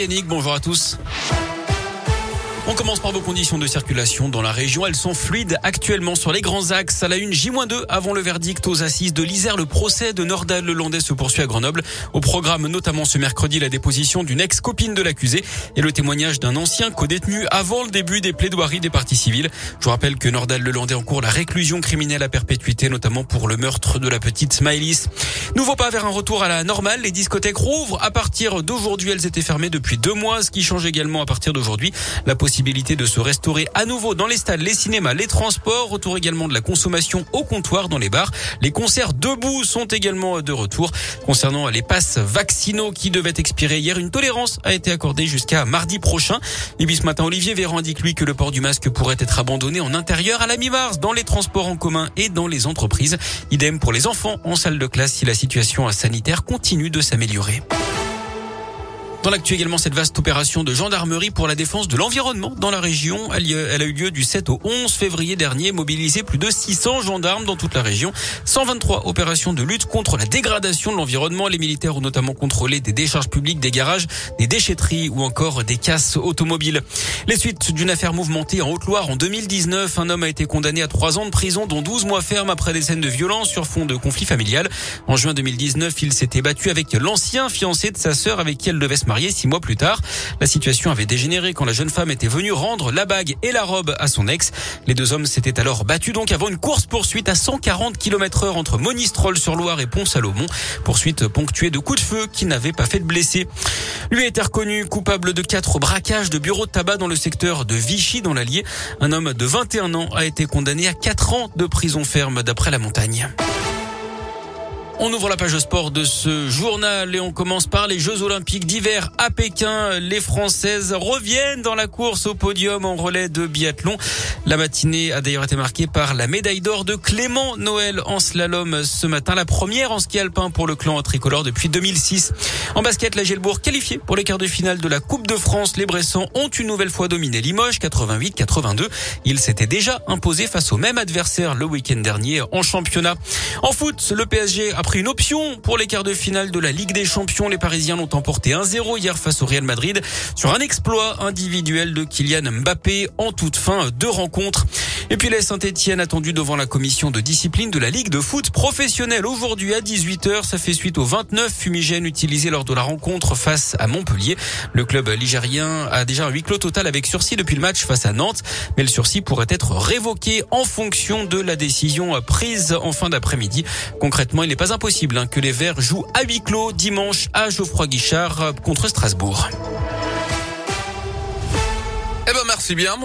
Yannick, bonjour à tous. On commence par vos conditions de circulation dans la région. Elles sont fluides actuellement sur les grands axes. À la une, J-2 avant le verdict aux assises de l'Isère. Le procès de Nordal Lelandais se poursuit à Grenoble. Au programme notamment ce mercredi la déposition d'une ex-copine de l'accusé et le témoignage d'un ancien co-détenu avant le début des plaidoiries des parties civiles. Je vous rappelle que Nordal Lelandais encourt la réclusion criminelle à perpétuité, notamment pour le meurtre de la petite Smileys. Nouveau pas vers un retour à la normale. Les discothèques rouvrent à partir d'aujourd'hui. Elles étaient fermées depuis deux mois, ce qui change également à partir d'aujourd'hui. La possibilité de se restaurer à nouveau dans les stades, les cinémas, les transports. Retour également de la consommation au comptoir dans les bars. Les concerts debout sont également de retour. Concernant les passes vaccinaux qui devaient expirer hier, une tolérance a été accordée jusqu'à mardi prochain. Et ce matin, Olivier Véran indique lui que le port du masque pourrait être abandonné en intérieur à la mi-mars dans les transports en commun et dans les entreprises. Idem pour les enfants en salle de classe situation sanitaire continue de s'améliorer. Dans l'actu également, cette vaste opération de gendarmerie pour la défense de l'environnement dans la région. Elle, a eu lieu du 7 au 11 février dernier, mobilisé plus de 600 gendarmes dans toute la région. 123 opérations de lutte contre la dégradation de l'environnement. Les militaires ont notamment contrôlé des décharges publiques, des garages, des déchetteries ou encore des casses automobiles. Les suites d'une affaire mouvementée en Haute-Loire en 2019, un homme a été condamné à 3 ans de prison, dont 12 mois ferme après des scènes de violence sur fond de conflit familial. En juin 2019, il s'était battu avec l'ancien fiancé de sa sœur avec qui elle devait se marié six mois plus tard. La situation avait dégénéré quand la jeune femme était venue rendre la bague et la robe à son ex. Les deux hommes s'étaient alors battus donc avant une course poursuite à 140 km heure entre Monistrol-sur-Loire et Pont-Salomon. Poursuite ponctuée de coups de feu qui n'avaient pas fait de blessés. Lui a été reconnu coupable de quatre braquages de bureaux de tabac dans le secteur de Vichy dans l'Allier. Un homme de 21 ans a été condamné à 4 ans de prison ferme d'après la montagne. On ouvre la page sport de ce journal et on commence par les Jeux Olympiques d'hiver à Pékin. Les Françaises reviennent dans la course au podium en relais de biathlon. La matinée a d'ailleurs été marquée par la médaille d'or de Clément Noël en slalom ce matin, la première en ski alpin pour le clan tricolore depuis 2006. En basket, la Gelbourg qualifiée pour les quarts de finale de la Coupe de France. Les Bressans ont une nouvelle fois dominé Limoges 88-82. Ils s'étaient déjà imposés face au même adversaire le week-end dernier en championnat. En foot, le PSG a pris une option pour les quarts de finale de la Ligue des Champions. Les Parisiens l'ont emporté 1-0 hier face au Real Madrid sur un exploit individuel de Kylian Mbappé en toute fin de rencontre. Et puis les Saint-Etienne attendu devant la commission de discipline de la Ligue de foot professionnelle aujourd'hui à 18h. Ça fait suite aux 29 fumigènes utilisés lors de la rencontre face à Montpellier. Le club ligérien a déjà un huis clos total avec sursis depuis le match face à Nantes. Mais le sursis pourrait être révoqué en fonction de la décision prise en fin d'après-midi. Concrètement, il n'est pas impossible hein, que les Verts jouent à huis clos dimanche à Geoffroy Guichard contre Strasbourg. Eh ben merci bien.